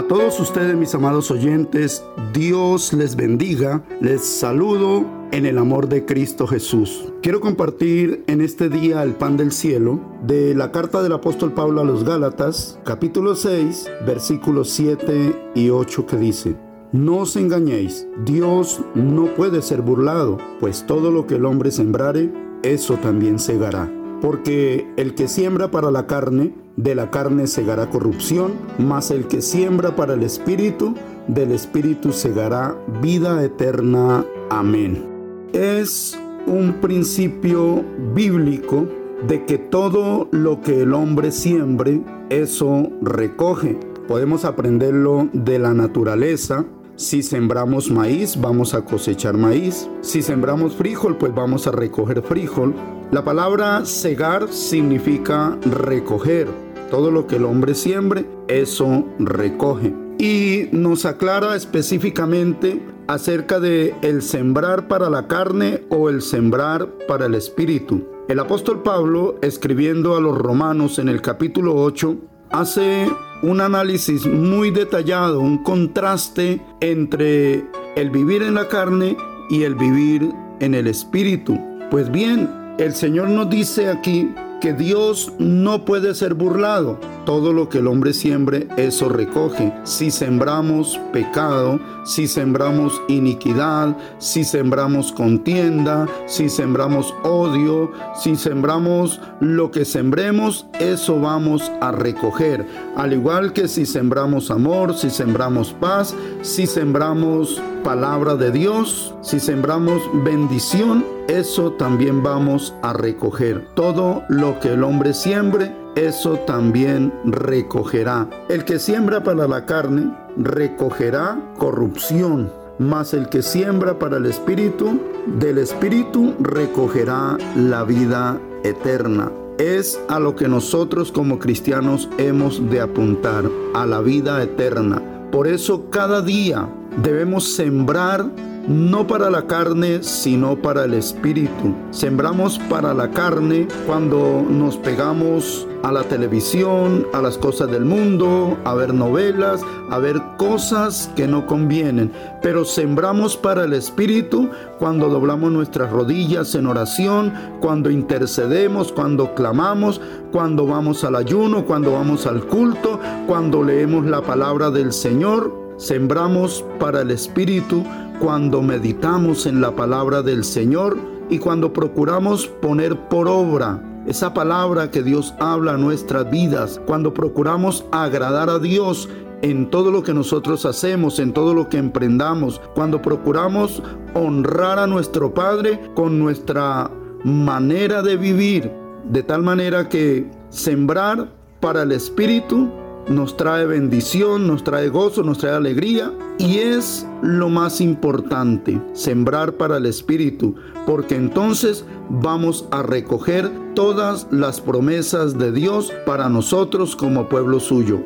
A todos ustedes, mis amados oyentes, Dios les bendiga. Les saludo en el amor de Cristo Jesús. Quiero compartir en este día el pan del cielo de la carta del apóstol Pablo a los Gálatas, capítulo 6, versículos 7 y 8 que dice, no os engañéis, Dios no puede ser burlado, pues todo lo que el hombre sembrare, eso también segará. Porque el que siembra para la carne, de la carne segará corrupción, mas el que siembra para el espíritu, del espíritu segará vida eterna. Amén. Es un principio bíblico de que todo lo que el hombre siembre, eso recoge. Podemos aprenderlo de la naturaleza, si sembramos maíz, vamos a cosechar maíz. Si sembramos frijol, pues vamos a recoger frijol. La palabra segar significa recoger. Todo lo que el hombre siembre, eso recoge. Y nos aclara específicamente acerca de el sembrar para la carne o el sembrar para el espíritu. El apóstol Pablo, escribiendo a los romanos en el capítulo 8, hace un análisis muy detallado, un contraste entre el vivir en la carne y el vivir en el espíritu. Pues bien, el Señor nos dice aquí que Dios no puede ser burlado. Todo lo que el hombre siembre, eso recoge. Si sembramos pecado, si sembramos iniquidad, si sembramos contienda, si sembramos odio, si sembramos lo que sembremos, eso vamos a recoger. Al igual que si sembramos amor, si sembramos paz, si sembramos palabra de Dios, si sembramos bendición, eso también vamos a recoger. Todo lo que el hombre siembre, eso también recogerá. El que siembra para la carne, recogerá corrupción, mas el que siembra para el espíritu, del espíritu recogerá la vida eterna. Es a lo que nosotros como cristianos hemos de apuntar, a la vida eterna. Por eso cada día debemos sembrar no para la carne, sino para el espíritu. Sembramos para la carne cuando nos pegamos a la televisión, a las cosas del mundo, a ver novelas, a ver cosas que no convienen. Pero sembramos para el Espíritu cuando doblamos nuestras rodillas en oración, cuando intercedemos, cuando clamamos, cuando vamos al ayuno, cuando vamos al culto, cuando leemos la palabra del Señor. Sembramos para el Espíritu cuando meditamos en la palabra del Señor y cuando procuramos poner por obra esa palabra que Dios habla a nuestras vidas, cuando procuramos agradar a Dios en todo lo que nosotros hacemos, en todo lo que emprendamos, cuando procuramos honrar a nuestro Padre con nuestra manera de vivir, de tal manera que sembrar para el Espíritu nos trae bendición, nos trae gozo, nos trae alegría y es lo más importante, sembrar para el Espíritu, porque entonces vamos a recoger todas las promesas de Dios para nosotros como pueblo suyo.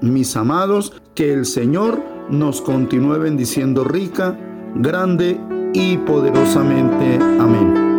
Mis amados, que el Señor nos continúe bendiciendo rica, grande y poderosamente. Amén.